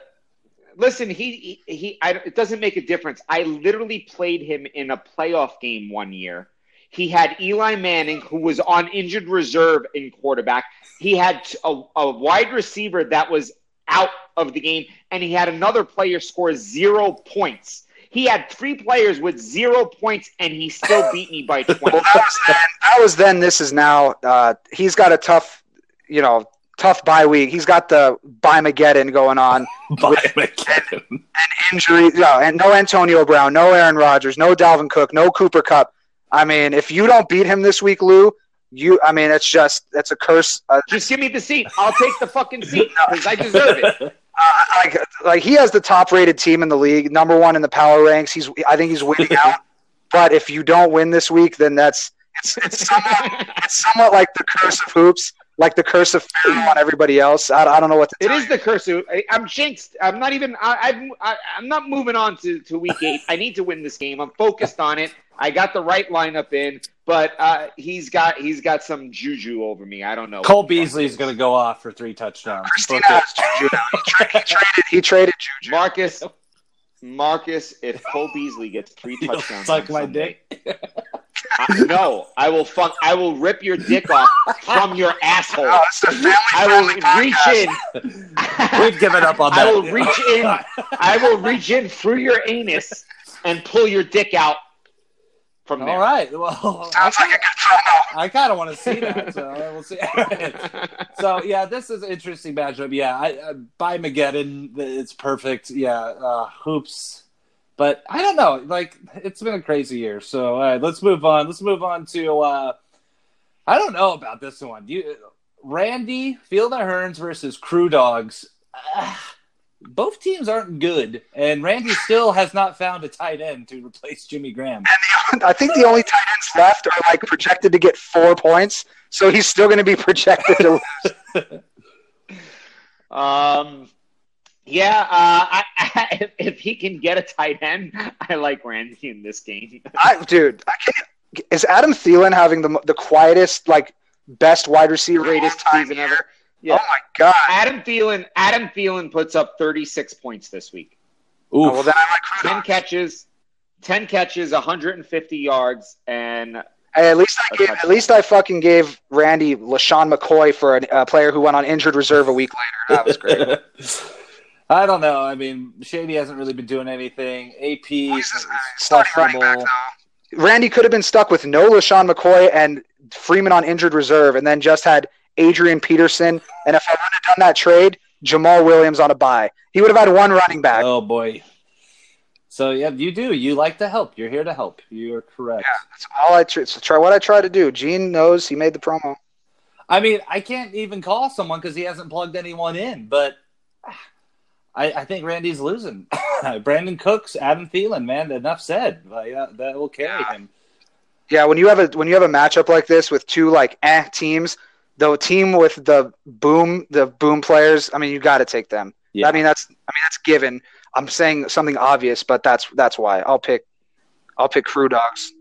Listen, he he, he I, it doesn't make a difference. I literally played him in a playoff game one year. He had Eli Manning, who was on injured reserve in quarterback. He had a, a wide receiver that was out of the game, and he had another player score zero points. He had three players with zero points, and he still beat me by 20. Well, that was then. That was then. This is now. Uh, he's got a tough, you know, tough bye week. He's got the bye Mageddon going on. By McKinnon. Injury, yeah, and no Antonio Brown, no Aaron Rodgers, no Dalvin Cook, no Cooper Kupp. I mean, if you don't beat him this week, Lou, you. I mean, it's just that's a curse. Uh, Just give me the seat. I'll take the fucking seat because I deserve it. uh, like like he has the top rated team in the league, number one in the power ranks. He's I think he's winning out. But if you don't win this week, then that's it's it's somewhat, it's somewhat like the curse of hoops, like the curse of Pharaoh on everybody else. I, I don't know what to It tell the curse. of- I, I'm jinxed. I'm not even. I, I've, I, I'm not moving on to, to week eight. I need to win this game. I'm focused on it. I got the right lineup in, but uh, he's got he's got some juju over me. I don't know. Cole Beasley's going to go off for three touchdowns. Christina Book it. has Juju. He, tra- he traded he traded Juju. Marcus, Marcus, if Cole Beasley gets three touchdowns, suck on my Sunday, dick. I, no, I will fuck. I will rip your dick off from your asshole. Oh, it's I will reach podcast. in. We've given up on that. I will reach in. I will reach in through your anus and pull your dick out from there. All right. Well, I Sounds like a good promo. I kind of want to see that. So we'll see. so yeah, this is an interesting matchup. Yeah, I, uh, by Mageddon, it's perfect. Yeah, uh, hoops. But I don't know. Like it's been a crazy year. So all right, let's move on. Let's move on to. Uh, I don't know about this one. You, Randy Field of Hearns versus Crew Dogs. Both teams aren't good, and Randy still has not found a tight end to replace Jimmy Graham. I think the only tight ends left are like projected to get four points, so he's still going to be projected to lose. Um, yeah, uh, I, I, if, if he can get a tight end, I like Randy in this game. I, dude, I can't, is Adam Thielen having the the quietest, like best wide receiver Greatest time season year? ever. Yeah. Oh my god! Adam Thielen, Adam Thielen puts up 36 points this week. Oof. Oh, well, then I like Crew 10 catches, 10 catches, 150 yards, and Hey, at least I A gave, at least I fucking gave Randy LaShawn McCoy for a uh, player who went on injured reserve a week later. That was great. I don't know. I mean, Shady hasn't really been doing anything. AP He's is just, starting running back Randy could have been stuck with no LaShawn McCoy and Freeman on injured reserve, and then just had Adrian Peterson. And if I would have done that trade, Jamal Williams on a bye, he would have had one running back. Oh boy. So yeah, you do. You like to help. You're here to help. You are correct. Yeah, that's all I tr- it's try. What I try to do. Gene knows he made the promo. I mean, I can't even call someone because he hasn't plugged anyone in. But I, I think Randy's losing. Brandin Cooks, Adam Thielen, man. Enough said. Like, uh, that will carry Yeah. him. Yeah, when you have a when you have a matchup like this with two like eh teams, the team with the boom the boom players, I mean, you got to take them. Yeah. I mean, that's I mean that's given. I'm saying something obvious, but that's that's why I'll pick I'll pick Crew Dogs.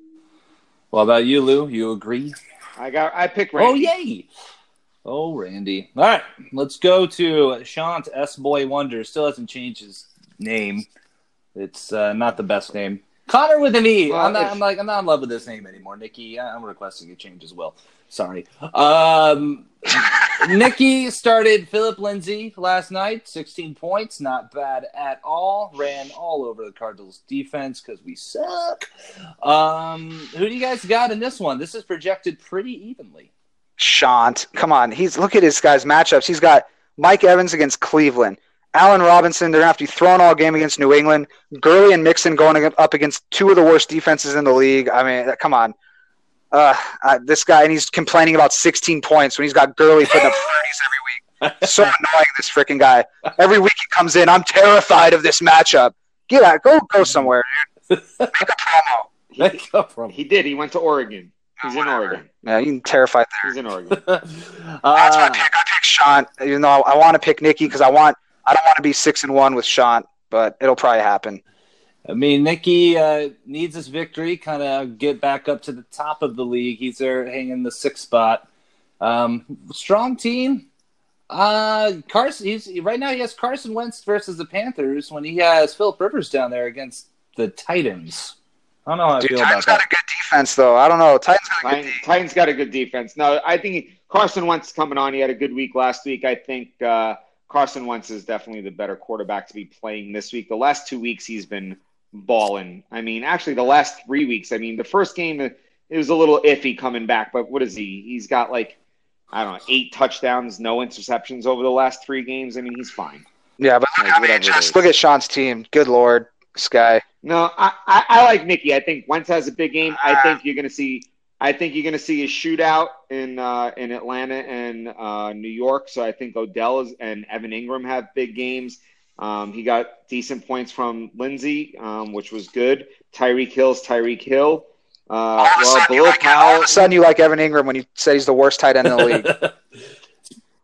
What about you, Lou? You agree? I got I picked Randy. Oh yay! Oh Randy. All right, let's go to Shant S Boy Wonder. Still hasn't changed his name. It's uh, not the best name. Connor with an E. Well, I'm, not, I'm like I'm not in love with this name anymore, Nikki. I'm requesting a change as well. Sorry. Um, Nikki started Philip Lindsay last night, 16 points, not bad at all. Ran all over the Cardinals defense because we suck. Um, who do you guys got in this one? This is projected pretty evenly. Shant, come on. He's look at his guys' matchups. He's got Mike Evans against Cleveland. Allen Robinson, they're gonna have to be thrown all game against New England. Gurley and Mixon going up against two of the worst defenses in the league. I mean, come on. Uh, uh, this guy, and he's complaining about 16 points when he's got Gurley putting up 30s every week. So annoying, this freaking guy. Every week he comes in, I'm terrified of this matchup. Get out, go, go somewhere, dude. Make a promo. Make up from He did. He went to Oregon. He's in Oregon. Yeah, you can terrified there. He's in Oregon. That's my uh, pick. I pick Sean. Even though I want to pick Nikki because I want I don't want to be six and one with Sean, but it'll probably happen. I mean, Nicky uh, needs his victory, kind of get back up to the top of the league. He's there hanging the sixth spot. Um, strong team. Uh, Carson. He's right now. He has Carson Wentz versus the Panthers when he has Philip Rivers down there against the Titans. I don't know how I feel Titans about that. Titans got a good defense though. I don't know. Titans got a good Titans, defense. Titans got a good defense. No, I think Carson Wentz coming on. He had a good week last week. I think uh, Carson Wentz is definitely the better quarterback to be playing this week. The last two weeks he's been balling. I mean, actually, the last three weeks. I mean, the first game it was a little iffy coming back, but what is he? He's got like I don't know, eight touchdowns, no interceptions over the last three games. I mean, he's fine. Yeah, but look, Like, I mean, just look at Sean's team. Good lord, Sky. No, I, I, I like Nicky. I think Wentz has a big game. I think you're going to see. I think you're going to see a shootout in uh, in Atlanta and uh, New York. So I think Odell is, and Evan Engram have big games. Um, he got decent points from Lindsay, um, which was good. Tyreek Hill's Tyreek Hill. Uh, All of, a well, sudden, you Bilal like, all of a sudden, you like Evan Engram when you said he's the worst tight end in the league.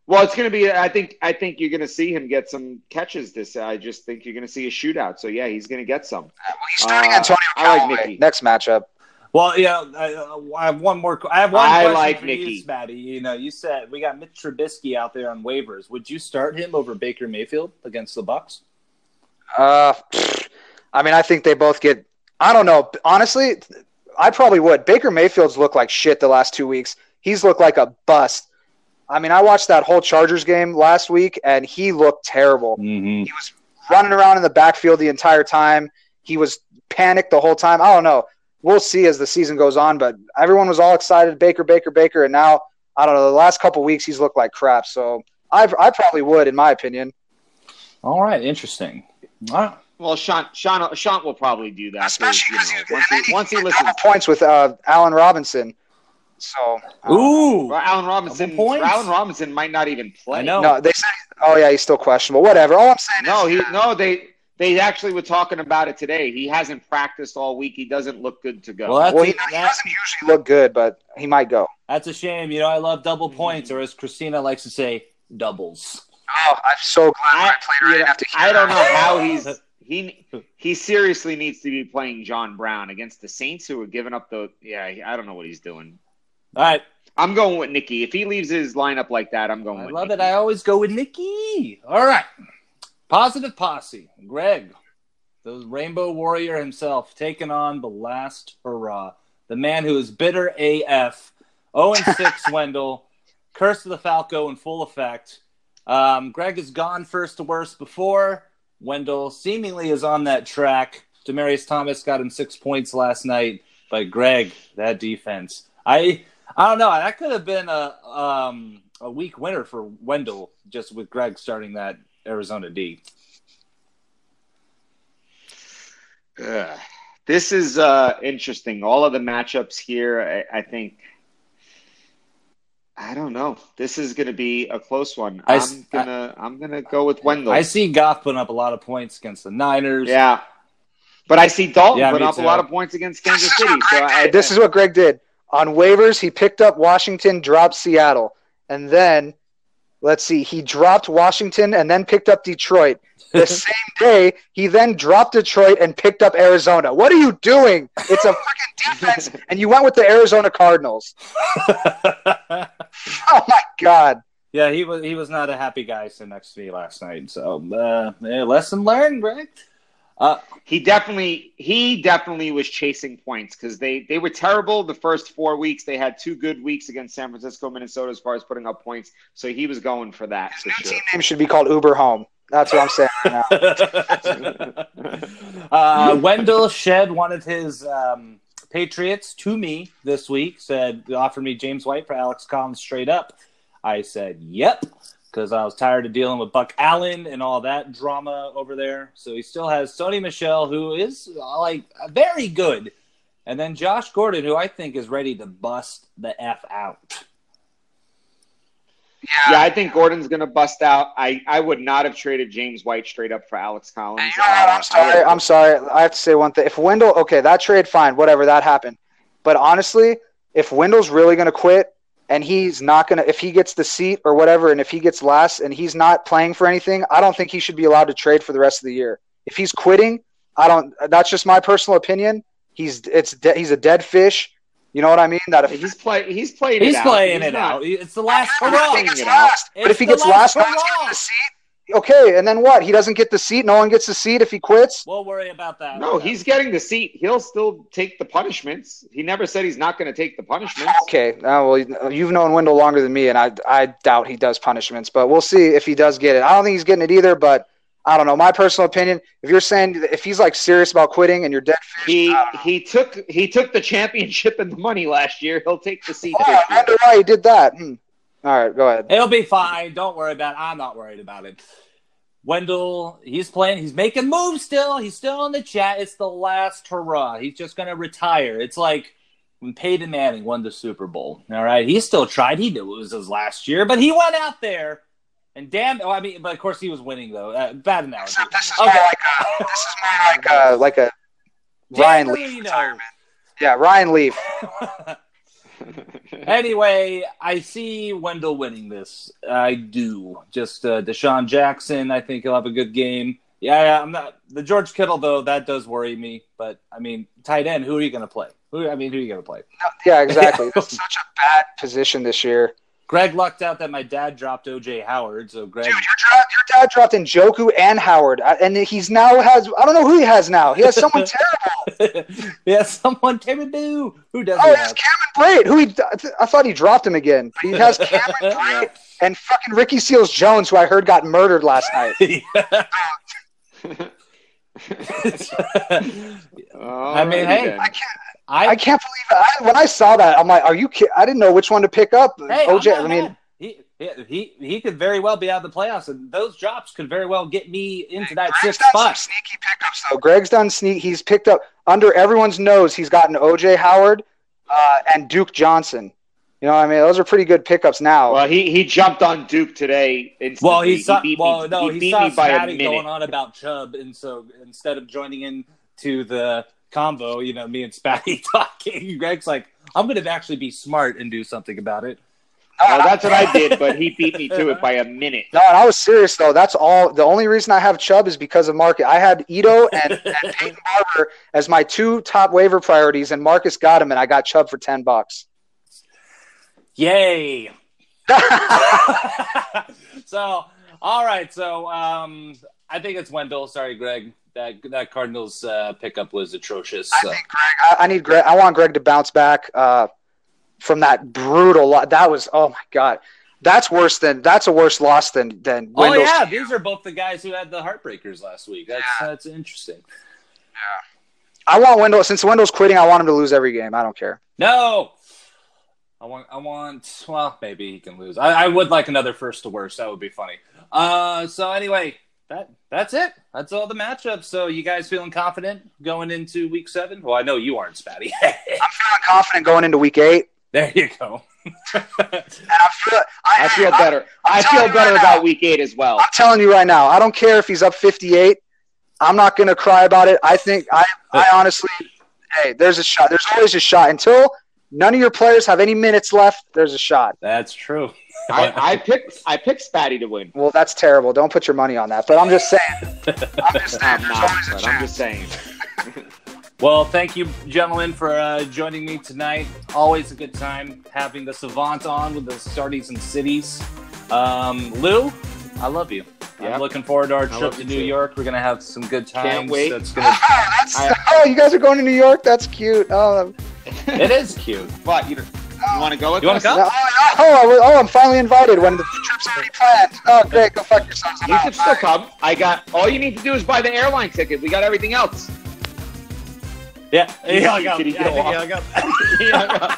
Well, it's going to be. I think. I think you're going to see him get some catches. This. I just think you're going to see a shootout. So yeah, he's going to get some. well, he's starting Uh, Antonio I like Nicky. next matchup. Well, yeah, I, I have one more. I have one I question like for Nicky. you, Matty. You know, you said we got Mitch Trubisky out there on waivers. Would you start him over Baker Mayfield against the Bucs? Uh. I mean, I think they both get. I don't know. Honestly, I probably would. Baker Mayfield's looked like shit the last two weeks. He's looked like a bust. I mean, I watched that whole Chargers game last week, and he looked terrible. Mm-hmm. He was running around in the backfield the entire time. He was panicked the whole time. I don't know. We'll see as the season goes on, but everyone was all excited, Baker, Baker, Baker, and now I don't know. The last couple weeks, he's looked like crap. So I, I probably would, in my opinion. All right, interesting. All right. Well, Sean, Sean, Sean will probably do that. Especially because, because you know, once he, once he listens. points with uh, Allen Robinson. So uh, Ooh, Well, Allen Robinson, Double points. Allen Robinson might not even play. No, they said. Oh yeah, he's still questionable. Whatever. All I'm saying No, is, he no. They they actually were talking about it today. He hasn't practiced all week. He doesn't look good to go. well, that's well, a, he, he doesn't usually look good, but he might go. that's a shame. You know, I love double mm-hmm. points, or as Christina likes to say, doubles. Oh, I'm so glad I, I, played right you know, after. I don't know how he's he he seriously needs to be playing John Brown against the Saints who are giving up the yeah. I don't know what he's doing. All right, I'm going with Nikki. If he leaves his lineup like that, I'm going I with. love Nicky. it. I always go with Nikki. All right, positive posse. Greg, the Rainbow Warrior himself, taking on the last hurrah, the man who is bitter AF. 0 and 6, Wendell. Curse of the Falco in full effect. Um, Greg has gone first to worst before. Wendell seemingly is on that track. Demaryius Thomas got him six points last night, but Greg, that defense, I I don't know. That could have been a um, a weak winner for Wendell just with Greg starting that Arizona D. Ugh. This is uh, interesting. All of the matchups here, I, I think. I don't know. This is going to be a close one. I I'm gonna I'm gonna go with Wendell. I see Goff putting up a lot of points against the Niners. yeah, but I see Dalton Yeah, putting me up a lot of points against Kansas City. So I, did. This is what Greg did. On waivers, he picked up Washington, dropped Seattle, and then let's see, he dropped Washington and then picked up Detroit. The same day, he then dropped Detroit and picked up Arizona. What are you doing? It's a fucking defense, and you went with the Arizona Cardinals. Oh my god! yeah, he was he was not a happy guy sitting next to me last night. So uh, yeah, lesson learned, Greg. Uh, he definitely he definitely was chasing points because they they were terrible the first four weeks. They had two good weeks against San Francisco, Minnesota as far as putting up points. So he was going for that for New sure. team name should be called Uber Home. That's what I'm saying right now. uh, Wendell shed one of his um, Patriots to me this week. Said offered me James White for Alex Collins straight up. I said yep because I was tired of dealing with Buck Allen and all that drama over there. So he still has Sony Michel, who is like very good, and then Josh Gordon, who I think is ready to bust the f out. Yeah, I think Gordon's going to bust out. I, I would not have traded James White straight up for Alex Collins. You? Uh, I'm sorry. I'm sorry. I have to say one thing. If Wendell, okay, that trade, fine, whatever, that happened. But honestly, if Wendell's really going to quit and he's not going to, if he gets the seat or whatever, and if he gets last and he's not playing for anything, I don't think he should be allowed to trade for the rest of the year. If he's quitting, I don't. That's just my personal opinion. He's it's de- he's a dead fish. You know what I mean? That if He's play. He's playing. He's it out. playing He's it not- out. It's the last But if hurrah. he gets it out. but if he gets last last, no hurrah. the seat. Okay, and then what? He doesn't get the seat. No one gets the seat if he quits. We'll worry about that. No, he's getting the seat. He'll still take the punishments. He never said he's not going to take the punishments. Okay, uh, well, you've known Wendell longer than me, and I I doubt he does punishments, but we'll see if he does get it. I don't think he's getting it either, but I don't know. My personal opinion: if you're saying if he's like serious about quitting and you're dead, He I don't know. he took he took the championship and the money last year. He'll take the seat. oh, this I year. wonder why he did that. Hmm. All right, go ahead. It'll be fine. Don't worry about it. I'm not worried about it. Wendell, he's playing. He's making moves still. He's still in the chat. It's the last hurrah. He's just going to retire. It's like when Peyton Manning won the Super Bowl. All right. He still tried. He knew it was his last year, but he went out there and damn. Oh, I mean, but of course he was winning, though. Uh, bad analogy. Except this is Okay. more like a, this is more like a like a Ryan Dan Leaf retirement. Yeah, Ryan Leaf. anyway, I see Wendell winning this. I do. Just uh, DeSean Jackson. I think he'll have a good game. Yeah, yeah, I'm not the George Kittle though. That does worry me. But I mean, tight end. Who are you going to play? Who? I mean, who are you going to play? Yeah, exactly. That's such a bad position this year. Greg lucked out that my dad dropped OJ Howard. So Greg. Dude, your, dra- your dad dropped Njoku and Howard, uh, and he's now has I don't know who he has now. He has someone terrible. yeah, someone terrible. Who does Oh, he he has Cameron Brate. Who he? I th- I thought he dropped him again. He has Cameron Brate and fucking Ricky Seals Jones, who I heard got murdered last night. I mean, hey, I can't. I, I can't believe it. I, when I saw that, I'm like, "Are you kidding?" I didn't know which one to pick up. Hey, OJ. I mean, he, he he could very well be out of the playoffs, and those drops could very well get me into that Greg's sixth spot. sneaky pickups though. Greg's done sneak. He's picked up under everyone's nose. He's gotten OJ Howard uh, and Duke Johnson. You know, what I mean, those are pretty good pickups now. Well, he he jumped on Duke today. Instantly. Well, he saw. beat well, me, no, he he, beat saw me by a minute. going on about Chubb, and so instead of joining in to the convo, you know, me and Spatty talking, Greg's like, "I'm going to actually be smart and do something about it." Well, that's what I did, but he beat me to it by a minute. No, and I was serious though. That's all. The only reason I have Chubb is because of market. I had Ito and, and Peyton Barber as my two top waiver priorities, and Marcus got him, and I got Chubb for ten bucks. Yay! so, all right. So, um, I think it's Wendell. Sorry, Greg. That that Cardinals uh, pickup was atrocious. I So. think Greg. I, I need Greg. I want Greg to bounce back uh, from that brutal. Lo- that was. Oh my god. That's worse than. That's a worse loss than than. Oh yeah, these are both the guys who had the heartbreakers last week. That's Yeah. that's interesting. Yeah. I want Wendell. Since Wendell's quitting, I want him to lose every game. I don't care. No, I want I want. Well, maybe he can lose. I, I would like another first to worst. That would be funny. Uh, so anyway, that that's it. That's all the matchups. So you guys feeling confident going into week seven? Well, I know you aren't, Spatty. I'm feeling confident going into week eight, there you go. and I feel. I, I feel I- better. I I'm feel better right now. about week eight as well. I'm telling you right now, I don't care if he's up 58. I'm not going to cry about it. I think I, I honestly, hey, there's a shot. There's always a shot until none of your players have any minutes left. There's a shot. That's true. I, I picked I picked Spatty to win. Well, that's terrible. Don't put your money on that. But I'm just saying. I'm just saying. I'm not, but I'm just saying. Well, thank you, gentlemen, for uh, joining me tonight. Always a good time having the savant on with the starties and cities. Um, Lou, I love you. Yep. I'm looking forward to our I trip to New too. York. We're gonna have some good times. Can't wait. That's Oh, gonna. that's, I- oh, you guys are going to New York? That's cute. Oh, it is cute. But you, you want to go with You wanna us? come? no, oh, oh, I was- oh, I'm finally invited when the trip's already planned. Oh, great. Go fuck yourselves. I'm You out. can still come. I got all you need to do is buy the airline ticket. We got everything else. Yeah, He- he hung up. he Yeah, I go he hung up.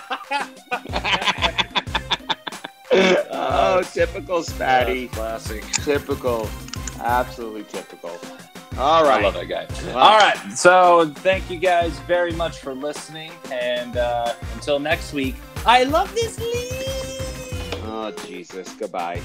oh, typical Spatty. classic. Typical. Absolutely typical. All right. I love that guy. Well- All right, so thank you guys very much for listening, and uh, until next week, I love this league. Oh, Jesus. Goodbye.